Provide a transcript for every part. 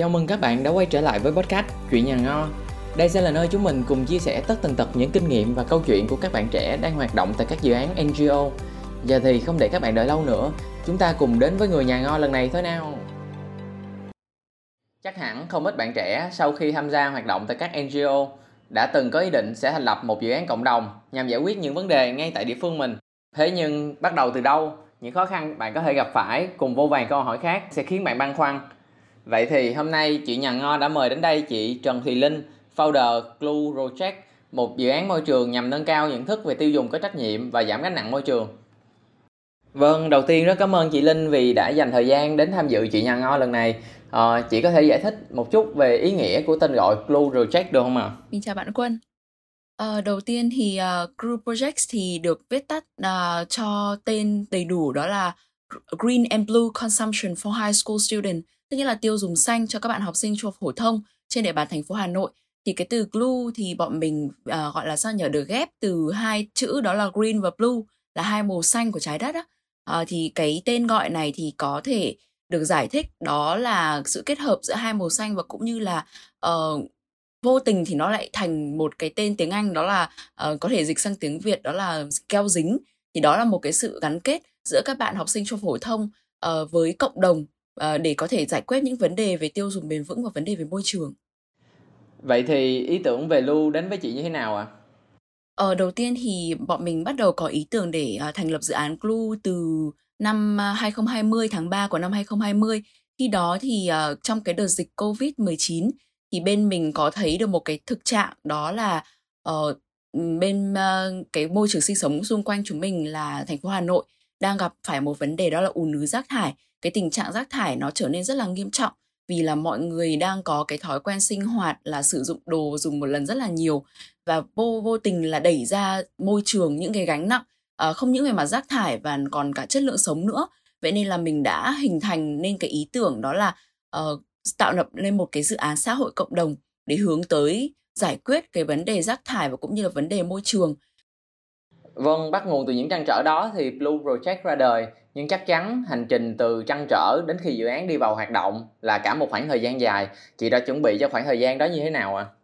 Chào mừng các bạn đã quay trở lại với podcast Chuyện nhà ngo. Đây sẽ là nơi chúng mình cùng chia sẻ tất tần tật những kinh nghiệm và câu chuyện của các bạn trẻ đang hoạt động tại các dự án NGO. Giờ thì không để các bạn đợi lâu nữa, chúng ta cùng đến với người nhà ngo lần này thôi nào. Chắc hẳn không ít bạn trẻ sau khi tham gia hoạt động tại các NGO đã từng có ý định sẽ thành lập một dự án cộng đồng nhằm giải quyết những vấn đề ngay tại địa phương mình. Thế nhưng bắt đầu từ đâu, những khó khăn bạn có thể gặp phải cùng vô vàng câu hỏi khác sẽ khiến bạn băn khoăn Vậy thì hôm nay chị Nhà Ngo đã mời đến đây chị Trần Thùy Linh, founder Blue Project, một dự án môi trường nhằm nâng cao nhận thức về tiêu dùng có trách nhiệm và giảm gánh nặng môi trường. Vâng, đầu tiên rất cảm ơn chị Linh vì đã dành thời gian đến tham dự chị Nhà Ngo lần này. À, chị có thể giải thích một chút về ý nghĩa của tên gọi Blue Project được không ạ? Mình chào bạn Quân. À, đầu tiên thì ờ, uh, Group Projects thì được viết tắt uh, cho tên đầy đủ đó là Green and Blue Consumption for High School Students tức nghĩa là tiêu dùng xanh cho các bạn học sinh trung học phổ thông trên địa bàn thành phố Hà Nội. Thì cái từ blue thì bọn mình uh, gọi là sao nhờ được ghép từ hai chữ đó là green và blue là hai màu xanh của trái đất á. Uh, thì cái tên gọi này thì có thể được giải thích đó là sự kết hợp giữa hai màu xanh và cũng như là uh, vô tình thì nó lại thành một cái tên tiếng Anh đó là uh, có thể dịch sang tiếng Việt đó là keo dính. Thì đó là một cái sự gắn kết giữa các bạn học sinh trung phổ thông uh, với cộng đồng để có thể giải quyết những vấn đề về tiêu dùng bền vững và vấn đề về môi trường. Vậy thì ý tưởng về lưu đến với chị như thế nào ạ? À? Ờ, đầu tiên thì bọn mình bắt đầu có ý tưởng để uh, thành lập dự án Glue từ năm 2020 tháng 3 của năm 2020. Khi đó thì uh, trong cái đợt dịch Covid-19 thì bên mình có thấy được một cái thực trạng đó là uh, bên uh, cái môi trường sinh sống xung quanh chúng mình là thành phố Hà Nội đang gặp phải một vấn đề đó là ùn ứ rác thải cái tình trạng rác thải nó trở nên rất là nghiêm trọng vì là mọi người đang có cái thói quen sinh hoạt là sử dụng đồ dùng một lần rất là nhiều và vô vô tình là đẩy ra môi trường những cái gánh nặng à, không những về mặt rác thải và còn cả chất lượng sống nữa. Vậy nên là mình đã hình thành nên cái ý tưởng đó là uh, tạo lập lên một cái dự án xã hội cộng đồng để hướng tới giải quyết cái vấn đề rác thải và cũng như là vấn đề môi trường. Vâng, bắt nguồn từ những trăn trở đó thì Blue Project ra đời, nhưng chắc chắn hành trình từ trăn trở đến khi dự án đi vào hoạt động là cả một khoảng thời gian dài. Chị đã chuẩn bị cho khoảng thời gian đó như thế nào ạ? À?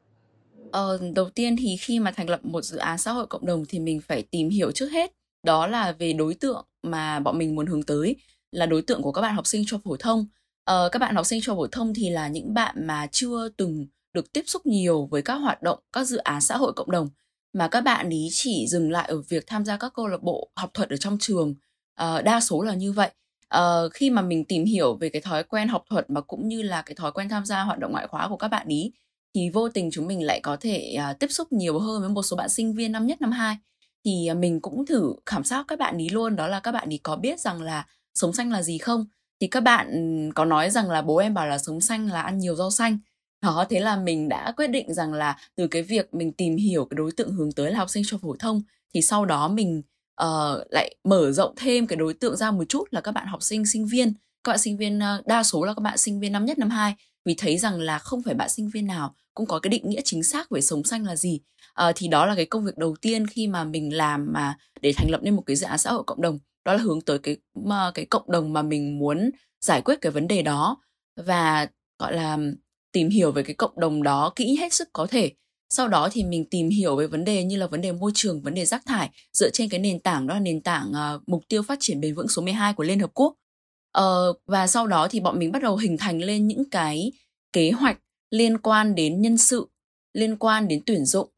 Ờ, đầu tiên thì khi mà thành lập một dự án xã hội cộng đồng thì mình phải tìm hiểu trước hết đó là về đối tượng mà bọn mình muốn hướng tới là đối tượng của các bạn học sinh cho phổ thông. Ờ, các bạn học sinh cho phổ thông thì là những bạn mà chưa từng được tiếp xúc nhiều với các hoạt động, các dự án xã hội cộng đồng mà các bạn ý chỉ dừng lại ở việc tham gia các câu lạc bộ học thuật ở trong trường. Uh, đa số là như vậy. Uh, khi mà mình tìm hiểu về cái thói quen học thuật mà cũng như là cái thói quen tham gia hoạt động ngoại khóa của các bạn ý thì vô tình chúng mình lại có thể uh, tiếp xúc nhiều hơn với một số bạn sinh viên năm nhất năm hai. Thì uh, mình cũng thử khảo sát các bạn ý luôn đó là các bạn ý có biết rằng là sống xanh là gì không? Thì các bạn có nói rằng là bố em bảo là sống xanh là ăn nhiều rau xanh đó thế là mình đã quyết định rằng là từ cái việc mình tìm hiểu cái đối tượng hướng tới là học sinh cho phổ thông thì sau đó mình uh, lại mở rộng thêm cái đối tượng ra một chút là các bạn học sinh sinh viên. Các bạn sinh viên uh, đa số là các bạn sinh viên năm nhất năm hai. Vì thấy rằng là không phải bạn sinh viên nào cũng có cái định nghĩa chính xác về sống xanh là gì. Uh, thì đó là cái công việc đầu tiên khi mà mình làm mà để thành lập nên một cái dự án xã hội cộng đồng. Đó là hướng tới cái mà cái cộng đồng mà mình muốn giải quyết cái vấn đề đó. Và gọi là tìm hiểu về cái cộng đồng đó kỹ hết sức có thể sau đó thì mình tìm hiểu về vấn đề như là vấn đề môi trường, vấn đề rác thải dựa trên cái nền tảng đó là nền tảng uh, mục tiêu phát triển bền vững số 12 của Liên Hợp Quốc. Uh, và sau đó thì bọn mình bắt đầu hình thành lên những cái kế hoạch liên quan đến nhân sự, liên quan đến tuyển dụng,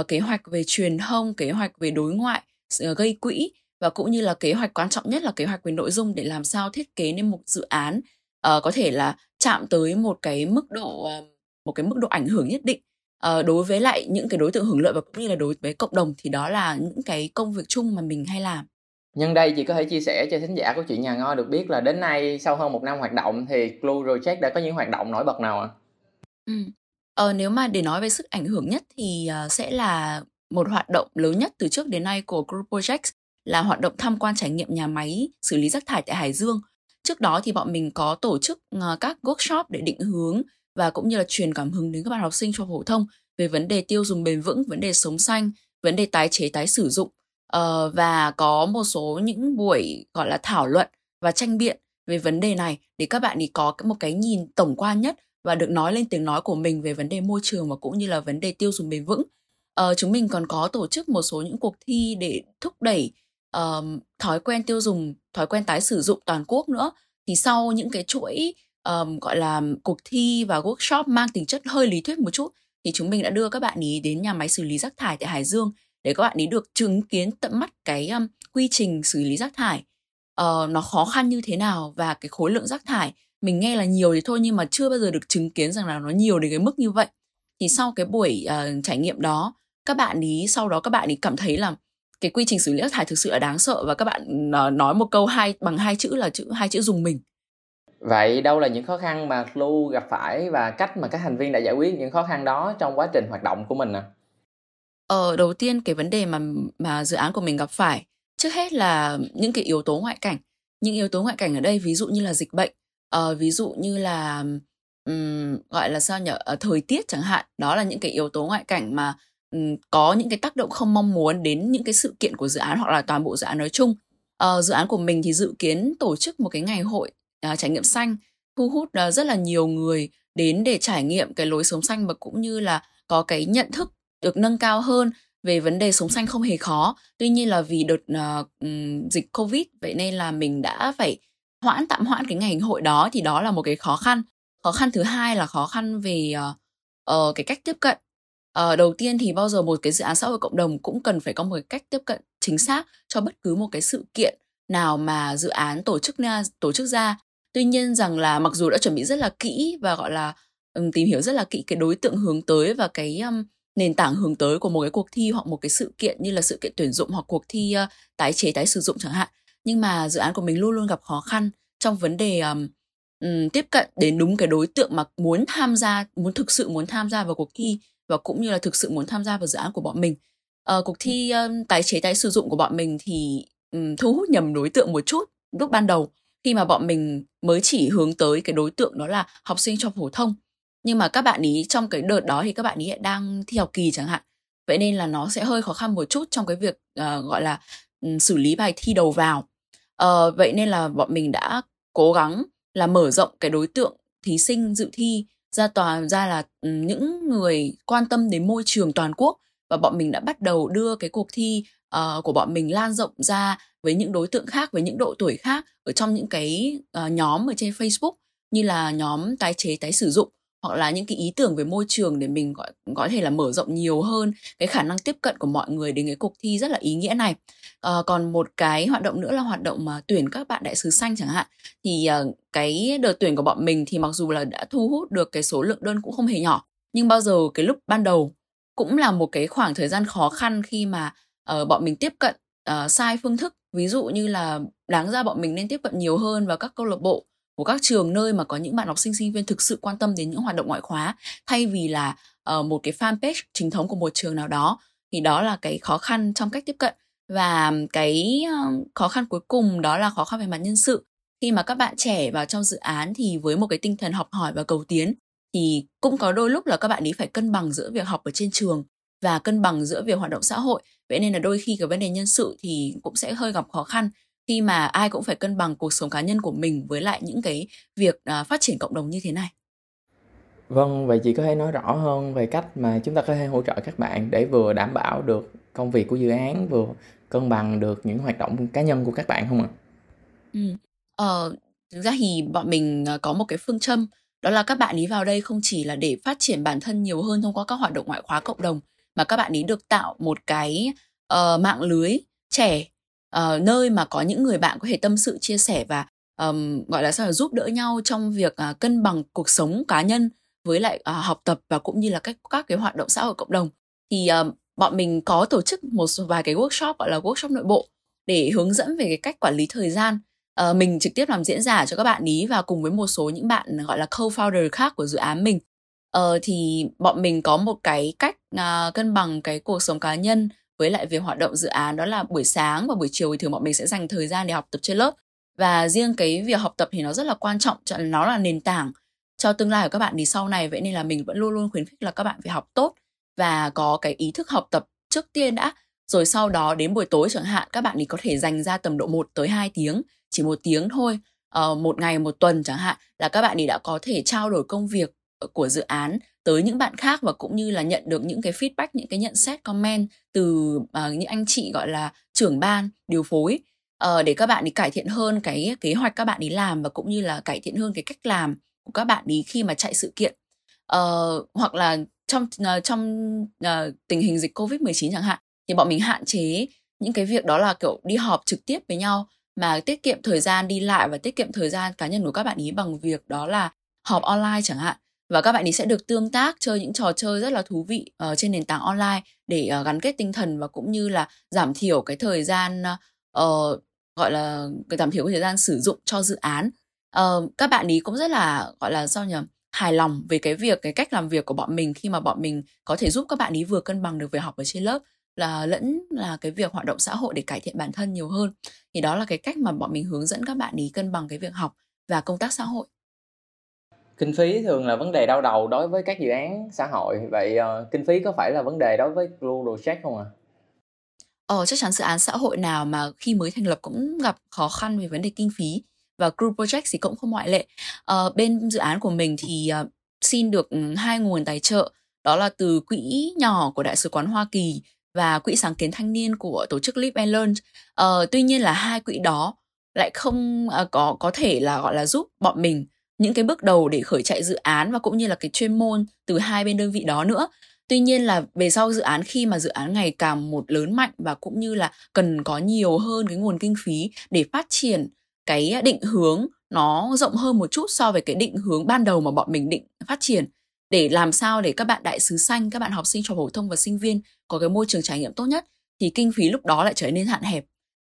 uh, kế hoạch về truyền thông, kế hoạch về đối ngoại, uh, gây quỹ và cũng như là kế hoạch quan trọng nhất là kế hoạch về nội dung để làm sao thiết kế nên một dự án uh, có thể là chạm tới một cái mức độ uh, một cái mức độ ảnh hưởng nhất định uh, đối với lại những cái đối tượng hưởng lợi và cũng như là đối với cộng đồng thì đó là những cái công việc chung mà mình hay làm Nhân đây chị có thể chia sẻ cho thính giả của chị Nhà Ngo được biết là đến nay sau hơn một năm hoạt động thì Blue Project đã có những hoạt động nổi bật nào ạ? À? Ừ. Ờ, nếu mà để nói về sức ảnh hưởng nhất thì uh, sẽ là một hoạt động lớn nhất từ trước đến nay của Group Projects là hoạt động tham quan trải nghiệm nhà máy xử lý rác thải tại Hải Dương. Trước đó thì bọn mình có tổ chức ờ, các workshop để định hướng và cũng như là truyền cảm hứng đến các bạn học sinh cho phổ thông về vấn đề tiêu dùng bền vững, vấn đề sống xanh, vấn đề tái chế tái sử dụng uh, và có một số những buổi gọi là thảo luận và tranh biện về vấn đề này để các bạn ý có một cái nhìn tổng quan nhất và được nói lên tiếng nói của mình về vấn đề môi trường và cũng như là vấn đề tiêu dùng bền vững. Uh, chúng mình còn có tổ chức một số những cuộc thi để thúc đẩy uh, thói quen tiêu dùng, thói quen tái sử dụng toàn quốc nữa. Thì sau những cái chuỗi um, gọi là cuộc thi và workshop mang tính chất hơi lý thuyết một chút thì chúng mình đã đưa các bạn ý đến nhà máy xử lý rác thải tại Hải Dương để các bạn ý được chứng kiến tận mắt cái um, quy trình xử lý rác thải uh, nó khó khăn như thế nào và cái khối lượng rác thải mình nghe là nhiều thì thôi nhưng mà chưa bao giờ được chứng kiến rằng là nó nhiều đến cái mức như vậy thì sau cái buổi uh, trải nghiệm đó các bạn ý sau đó các bạn ý cảm thấy là cái quy trình xử lý rác thải thực sự là đáng sợ và các bạn uh, nói một câu hai bằng hai chữ là chữ hai chữ dùng mình Vậy đâu là những khó khăn mà Lu gặp phải và cách mà các thành viên đã giải quyết những khó khăn đó trong quá trình hoạt động của mình nè? Ờ, đầu tiên cái vấn đề mà mà dự án của mình gặp phải trước hết là những cái yếu tố ngoại cảnh. Những yếu tố ngoại cảnh ở đây ví dụ như là dịch bệnh, ờ, ví dụ như là um, gọi là sao nhỉ, uh, thời tiết chẳng hạn. Đó là những cái yếu tố ngoại cảnh mà Ừ, có những cái tác động không mong muốn đến những cái sự kiện của dự án hoặc là toàn bộ dự án nói chung. Uh, dự án của mình thì dự kiến tổ chức một cái ngày hội uh, trải nghiệm xanh thu hút uh, rất là nhiều người đến để trải nghiệm cái lối sống xanh và cũng như là có cái nhận thức được nâng cao hơn về vấn đề sống xanh không hề khó. Tuy nhiên là vì đợt uh, dịch covid vậy nên là mình đã phải hoãn tạm hoãn cái ngày hội đó thì đó là một cái khó khăn. Khó khăn thứ hai là khó khăn về uh, uh, cái cách tiếp cận uh, đầu tiên thì bao giờ một cái dự án xã hội cộng đồng cũng cần phải có một cái cách tiếp cận chính xác cho bất cứ một cái sự kiện nào mà dự án tổ chức tổ chức ra. Tuy nhiên rằng là mặc dù đã chuẩn bị rất là kỹ và gọi là um, tìm hiểu rất là kỹ cái đối tượng hướng tới và cái um, nền tảng hướng tới của một cái cuộc thi hoặc một cái sự kiện như là sự kiện tuyển dụng hoặc cuộc thi uh, tái chế tái sử dụng chẳng hạn. Nhưng mà dự án của mình luôn luôn gặp khó khăn trong vấn đề um, um, tiếp cận đến đúng cái đối tượng mà muốn tham gia muốn thực sự muốn tham gia vào cuộc thi và cũng như là thực sự muốn tham gia vào dự án của bọn mình. Uh, cuộc thi um, tái chế tái sử dụng của bọn mình thì um, thu hút nhầm đối tượng một chút lúc ban đầu. Khi mà bọn mình mới chỉ hướng tới cái đối tượng đó là học sinh cho phổ thông. Nhưng mà các bạn ý trong cái đợt đó thì các bạn ý đang thi học kỳ chẳng hạn. Vậy nên là nó sẽ hơi khó khăn một chút trong cái việc uh, gọi là um, xử lý bài thi đầu vào. Uh, vậy nên là bọn mình đã cố gắng là mở rộng cái đối tượng thí sinh dự thi ra toàn ra là ừ, những người quan tâm đến môi trường toàn quốc và bọn mình đã bắt đầu đưa cái cuộc thi uh, của bọn mình lan rộng ra với những đối tượng khác với những độ tuổi khác ở trong những cái uh, nhóm ở trên Facebook như là nhóm tái chế tái sử dụng hoặc là những cái ý tưởng về môi trường để mình gọi có thể là mở rộng nhiều hơn cái khả năng tiếp cận của mọi người đến cái cuộc thi rất là ý nghĩa này. À, còn một cái hoạt động nữa là hoạt động mà tuyển các bạn đại sứ xanh chẳng hạn. Thì uh, cái đợt tuyển của bọn mình thì mặc dù là đã thu hút được cái số lượng đơn cũng không hề nhỏ nhưng bao giờ cái lúc ban đầu cũng là một cái khoảng thời gian khó khăn khi mà uh, bọn mình tiếp cận uh, sai phương thức. Ví dụ như là đáng ra bọn mình nên tiếp cận nhiều hơn vào các câu lạc bộ của các trường nơi mà có những bạn học sinh sinh viên thực sự quan tâm đến những hoạt động ngoại khóa thay vì là uh, một cái fanpage chính thống của một trường nào đó thì đó là cái khó khăn trong cách tiếp cận. Và cái uh, khó khăn cuối cùng đó là khó khăn về mặt nhân sự. Khi mà các bạn trẻ vào trong dự án thì với một cái tinh thần học hỏi và cầu tiến thì cũng có đôi lúc là các bạn ấy phải cân bằng giữa việc học ở trên trường và cân bằng giữa việc hoạt động xã hội. Vậy nên là đôi khi cái vấn đề nhân sự thì cũng sẽ hơi gặp khó khăn khi mà ai cũng phải cân bằng cuộc sống cá nhân của mình với lại những cái việc uh, phát triển cộng đồng như thế này Vâng, vậy chị có thể nói rõ hơn về cách mà chúng ta có thể hỗ trợ các bạn để vừa đảm bảo được công việc của dự án, vừa cân bằng được những hoạt động cá nhân của các bạn không ạ? Ừ. Ờ, thực ra thì bọn mình ờ, có một cái phương châm đó là các bạn ý vào đây không chỉ là để phát triển bản thân nhiều hơn thông qua các hoạt động ngoại khóa cộng đồng mà các bạn ý được tạo một cái uh, mạng lưới trẻ uh, nơi mà có những người bạn có thể tâm sự chia sẻ và um, gọi là sao là giúp đỡ nhau trong việc uh, cân bằng cuộc sống cá nhân với lại uh, học tập và cũng như là các các cái hoạt động xã hội cộng đồng. Thì uh, bọn mình có tổ chức một số vài cái workshop gọi là workshop nội bộ để hướng dẫn về cái cách quản lý thời gian. Uh, mình trực tiếp làm diễn giả cho các bạn ý và cùng với một số những bạn gọi là co-founder khác của dự án mình. Uh, thì bọn mình có một cái cách uh, cân bằng cái cuộc sống cá nhân với lại việc hoạt động dự án đó là buổi sáng và buổi chiều thì thường bọn mình sẽ dành thời gian để học tập trên lớp. Và riêng cái việc học tập thì nó rất là quan trọng nó là nền tảng cho tương lai của các bạn. Thì sau này vậy nên là mình vẫn luôn luôn khuyến khích là các bạn phải học tốt và có cái ý thức học tập trước tiên đã. Rồi sau đó đến buổi tối chẳng hạn các bạn thì có thể dành ra tầm độ 1 tới 2 tiếng chỉ một tiếng thôi uh, một ngày một tuần chẳng hạn là các bạn thì đã có thể trao đổi công việc ờ, của dự án tới những bạn khác và cũng như là nhận được những cái feedback những cái nhận xét comment từ uh, những anh chị gọi là trưởng ban điều phối. Uh, để các bạn đi cải thiện hơn cái kế hoạch các bạn đi làm và cũng như là cải thiện hơn cái cách làm của các bạn đi khi mà chạy sự kiện. Uh, hoặc là trong uh, trong uh, tình hình dịch covid 19 chẳng hạn thì bọn mình hạn chế những cái việc đó là kiểu đi họp trực tiếp với nhau mà tiết kiệm thời gian đi lại và tiết kiệm thời gian cá nhân của các bạn ý bằng việc đó là họp online chẳng hạn và các bạn ý sẽ được tương tác chơi những trò chơi rất là thú vị uh, trên nền tảng online để uh, gắn kết tinh thần và cũng như là giảm thiểu cái thời gian uh, gọi là giảm thiểu cái thời gian sử dụng cho dự án. Uh, các bạn ý cũng rất là gọi là sao nhỉ hài lòng về cái việc cái cách làm việc của bọn mình khi mà bọn mình có thể giúp các bạn ý vừa cân bằng được việc học ở trên lớp là lẫn là cái việc hoạt động xã hội để cải thiện bản thân nhiều hơn. Thì đó là cái cách mà bọn mình hướng dẫn các bạn ý cân bằng cái việc học và công tác xã hội kinh phí thường là vấn đề đau đầu đối với các dự án xã hội vậy uh, kinh phí có phải là vấn đề đối với Blue Project không ạ? À? Ờ, chắc chắn dự án xã hội nào mà khi mới thành lập cũng gặp khó khăn về vấn đề kinh phí và Crew Project thì cũng không ngoại lệ. Ờ, bên dự án của mình thì uh, xin được ừ, hai nguồn tài trợ đó là từ quỹ nhỏ của Đại sứ quán Hoa Kỳ và quỹ sáng kiến thanh niên của tổ chức Live and Learn. Uh, tuy nhiên là hai quỹ đó lại không uh, có có thể là gọi là giúp bọn mình những cái bước đầu để khởi chạy dự án và cũng như là cái chuyên môn từ hai bên đơn vị đó nữa. Tuy nhiên là về sau dự án, khi mà dự án ngày càng một lớn mạnh và cũng như là cần có nhiều hơn cái nguồn kinh phí để phát triển cái định hướng nó rộng hơn một chút so với cái định hướng ban đầu mà bọn mình định phát triển. Để làm sao để các bạn đại sứ xanh, các bạn học sinh trò phổ thông và sinh viên có cái môi trường trải nghiệm tốt nhất thì kinh phí lúc đó lại trở nên hạn hẹp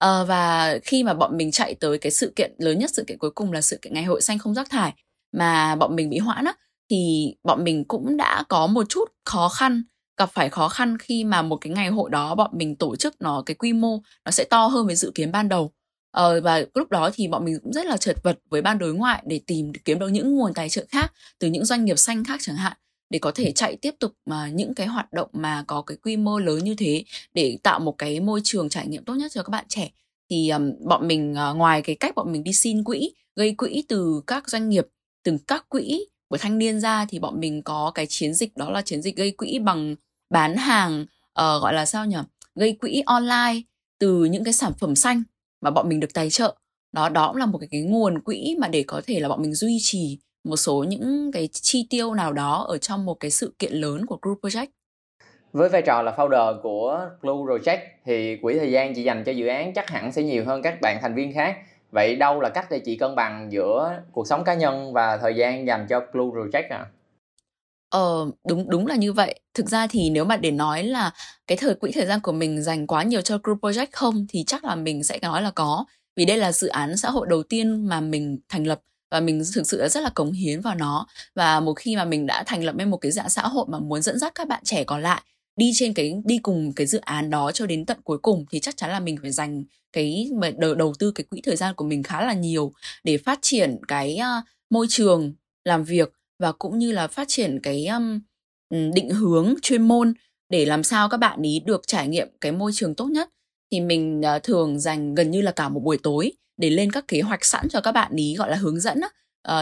à, và khi mà bọn mình chạy tới cái sự kiện lớn nhất sự kiện cuối cùng là sự kiện ngày hội xanh không rác thải mà bọn mình bị hoãn á thì bọn mình cũng đã có một chút khó khăn gặp phải khó khăn khi mà một cái ngày hội đó bọn mình tổ chức nó cái quy mô nó sẽ to hơn với dự kiến ban đầu. Ờ, và lúc đó thì bọn mình cũng rất là chật vật với ban đối ngoại để tìm kiếm được những nguồn tài trợ khác từ những doanh nghiệp xanh khác chẳng hạn để có thể chạy tiếp tục mà những cái hoạt động mà có cái quy mô lớn như thế để tạo một cái môi trường trải nghiệm tốt nhất cho các bạn trẻ. Thì um, bọn mình uh, ngoài cái cách bọn mình đi xin quỹ gây quỹ từ các doanh nghiệp từ các quỹ của thanh niên ra thì bọn mình có cái chiến dịch đó là chiến dịch gây quỹ bằng bán hàng uh, gọi là sao nhỉ? Gây quỹ online từ những cái sản phẩm xanh mà bọn mình được tài trợ. Đó đó cũng là một cái, cái nguồn quỹ mà để có thể là bọn mình duy trì một số những cái chi tiêu nào đó ở trong một cái sự kiện lớn của Group Project. Với vai trò là founder của Blue Project thì quỹ thời gian chị dành cho dự án chắc hẳn sẽ nhiều hơn các bạn thành viên khác. Vậy đâu là cách để chị cân bằng giữa cuộc sống cá nhân và thời gian dành cho Blue Project à? Ờ đúng đúng là như vậy. Thực ra thì nếu mà để nói là cái thời quỹ thời gian của mình dành quá nhiều cho Group Project không thì chắc là mình sẽ nói là có. Vì đây là dự án xã hội đầu tiên mà mình thành lập và mình thực sự rất là cống hiến vào nó. Và một khi mà mình đã thành lập nên một cái dạng xã hội mà muốn dẫn dắt các bạn trẻ còn lại đi trên cái đi cùng cái dự án đó cho đến tận cuối cùng thì chắc chắn là mình phải dành cái đầu, đầu tư cái quỹ thời gian của mình khá là nhiều để phát triển cái uh, môi trường làm việc và cũng như là phát triển cái um, định hướng chuyên môn để làm sao các bạn ý được trải nghiệm cái môi trường tốt nhất. Thì mình uh, thường dành gần như là cả một buổi tối để lên các kế hoạch sẵn cho các bạn ý gọi là hướng dẫn á,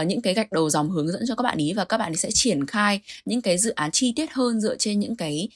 uh, những cái gạch đầu dòng hướng dẫn cho các bạn ý và các bạn ý sẽ triển khai những cái dự án chi tiết hơn dựa trên những cái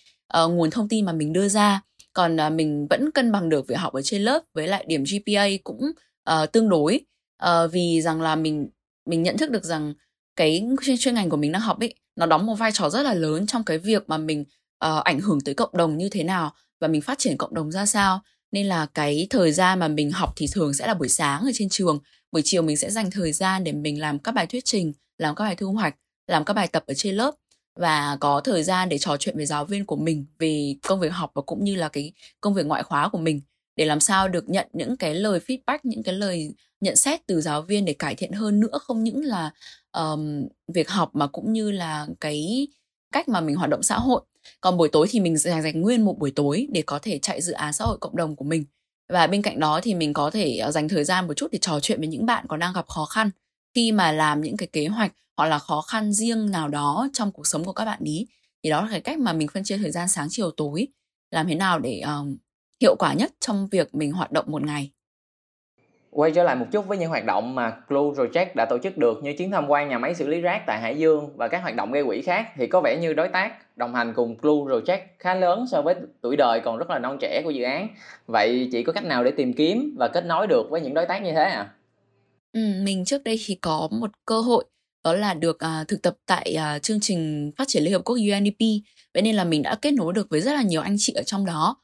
uh, nguồn thông tin mà mình đưa ra. Còn uh, mình vẫn cân bằng được việc học ở trên lớp với lại điểm GPA cũng uh, tương đối. Uh, vì rằng là mình mình nhận thức được rằng cái chuyên, chuyên ngành của mình đang học ấy nó đóng một vai trò rất là lớn trong cái việc mà mình uh, ảnh hưởng tới cộng đồng như thế nào và mình phát triển cộng đồng ra sao nên là cái thời gian mà mình học thì thường sẽ là buổi sáng ở trên trường. Buổi chiều mình sẽ dành thời gian để mình làm các bài thuyết trình làm các bài thu hoạch làm các bài tập ở trên lớp. Và có thời gian để trò chuyện với giáo viên của mình về công việc học và cũng như là cái công việc ngoại khóa của mình. Để làm sao được nhận những cái lời feedback những cái lời nhận xét từ giáo viên để cải thiện hơn nữa. Không những là um, việc học mà cũng như là cái cách mà mình hoạt động xã hội còn buổi tối thì mình dành dành nguyên một buổi tối để có thể chạy dự án xã hội cộng đồng của mình. Và bên cạnh đó thì mình có thể ờ, dành thời gian một chút để trò chuyện với những bạn còn đang gặp khó khăn. Khi mà làm những cái kế hoạch hoặc là khó khăn riêng nào đó trong cuộc sống của các bạn ý thì đó là cái cách mà mình phân chia thời gian sáng chiều tối làm thế nào để um, hiệu quả nhất trong việc mình hoạt động một ngày. Quay trở lại một chút với những hoạt động mà Blue Project đã tổ chức được như chuyến tham quan nhà máy xử lý rác tại Hải Dương và các hoạt động gây quỹ khác thì có vẻ như đối tác đồng hành cùng Blue Project khá lớn so với tuổi đời còn rất là non trẻ của dự án. Vậy chị có cách nào để tìm kiếm và kết nối được với những đối tác như thế à? Ừ, mình trước đây thì có một cơ hội đó là được uh, thực tập tại uh, chương trình phát triển Liên Hợp Quốc UNDP vậy nên là mình đã kết nối được với rất là nhiều anh chị ở trong đó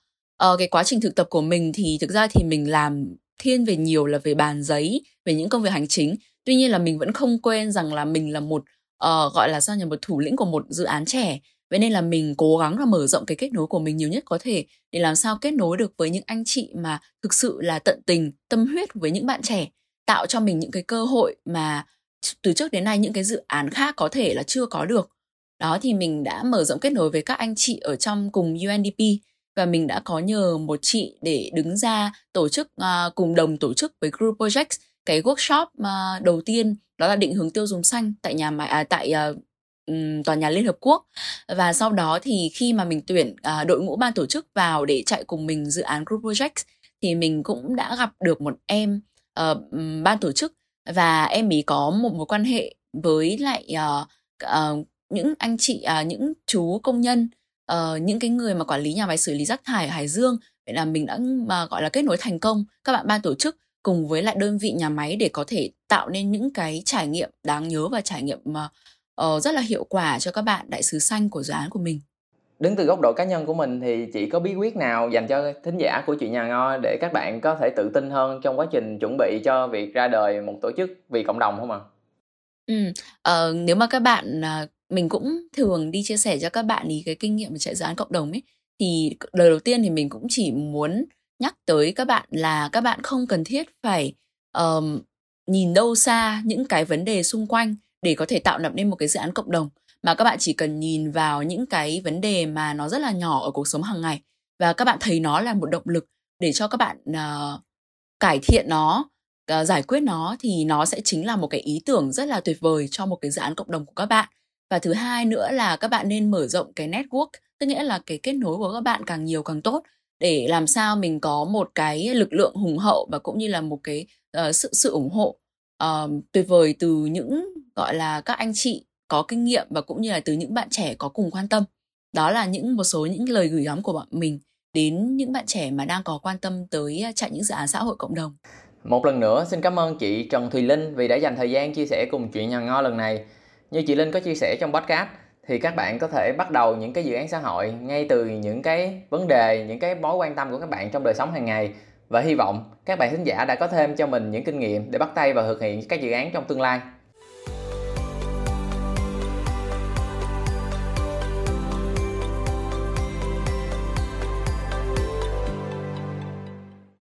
uh, cái quá trình thực tập của mình thì thực ra thì mình làm thiên về nhiều là về bàn giấy về những công việc hành chính. Tuy nhiên là mình vẫn không quên rằng là mình là một uh, gọi là sao nhỉ một thủ lĩnh của một dự án trẻ. Vậy nên là mình cố gắng là mở rộng cái kết nối của mình nhiều nhất có thể để làm sao kết nối được với những anh chị mà thực sự là tận tình tâm huyết với những bạn trẻ. Tạo cho mình những cái cơ hội mà từ trước đến nay những cái dự án khác có thể là chưa có được. Đó thì mình đã mở rộng kết nối với các anh chị ở trong cùng UNDP và mình đã có nhờ một chị để đứng ra tổ chức uh, cùng đồng tổ chức với Group Projects. Cái workshop uh, đầu tiên đó là định hướng tiêu dùng xanh tại nhà máy à, tại uh, tòa nhà Liên Hợp Quốc. Và sau đó thì khi mà mình tuyển uh, đội ngũ ban tổ chức vào để chạy cùng mình dự án Group Projects thì mình cũng đã gặp được một em uh, ban tổ chức. Và em ý có một mối quan hệ với lại uh, uh, những anh chị uh, những chú công nhân uh, những cái người mà quản lý nhà máy xử lý rác thải ở Hải Dương vậy là mình đã mà gọi là kết nối thành công các bạn ban tổ chức cùng với lại đơn vị nhà máy để có thể tạo nên những cái trải nghiệm đáng nhớ và trải nghiệm mà uh, rất là hiệu quả cho các bạn đại sứ xanh của dự án của mình đứng từ góc độ cá nhân của mình thì chị có bí quyết nào dành cho thính giả của chuyện nhà ngo để các bạn có thể tự tin hơn trong quá trình chuẩn bị cho việc ra đời một tổ chức vì cộng đồng không ạ? À? Ừ, uh, nếu mà các bạn uh, mình cũng thường đi chia sẻ cho các bạn ý cái kinh nghiệm chạy dự án cộng đồng ấy. Thì lời đầu tiên thì mình cũng chỉ muốn nhắc tới các bạn là các bạn không cần thiết phải um, nhìn đâu xa những cái vấn đề xung quanh để có thể tạo lập nên một cái dự án cộng đồng mà các bạn chỉ cần nhìn vào những cái vấn đề mà nó rất là nhỏ ở cuộc sống hàng ngày. Và các bạn thấy nó là một động lực để cho các bạn uh, cải thiện nó uh, giải quyết nó thì nó sẽ chính là một cái ý tưởng rất là tuyệt vời cho một cái dự án cộng đồng của các bạn và thứ hai nữa là các bạn nên mở rộng cái network tức nghĩa là cái kết nối của các bạn càng nhiều càng tốt để làm sao mình có một cái lực lượng hùng hậu và cũng như là một cái uh, sự sự ủng hộ uh, tuyệt vời từ những gọi là các anh chị có kinh nghiệm và cũng như là từ những bạn trẻ có cùng quan tâm. Đó là những một số những lời gửi gắm của bọn mình đến những bạn trẻ mà đang có quan tâm tới ờ, chạy những dự án xã hội cộng đồng. Một lần nữa xin cảm ơn chị Trần Thùy Linh vì đã dành thời gian chia sẻ cùng chuyện nhà ngo lần này như chị Linh có chia sẻ trong podcast, thì các bạn có thể bắt đầu những cái dự án xã hội ngay từ những cái vấn đề, những cái mối quan tâm của các bạn trong đời sống hàng ngày. Và hy vọng các bạn thính giả đã có thêm cho mình những kinh nghiệm để bắt tay vào thực hiện các dự án trong tương lai.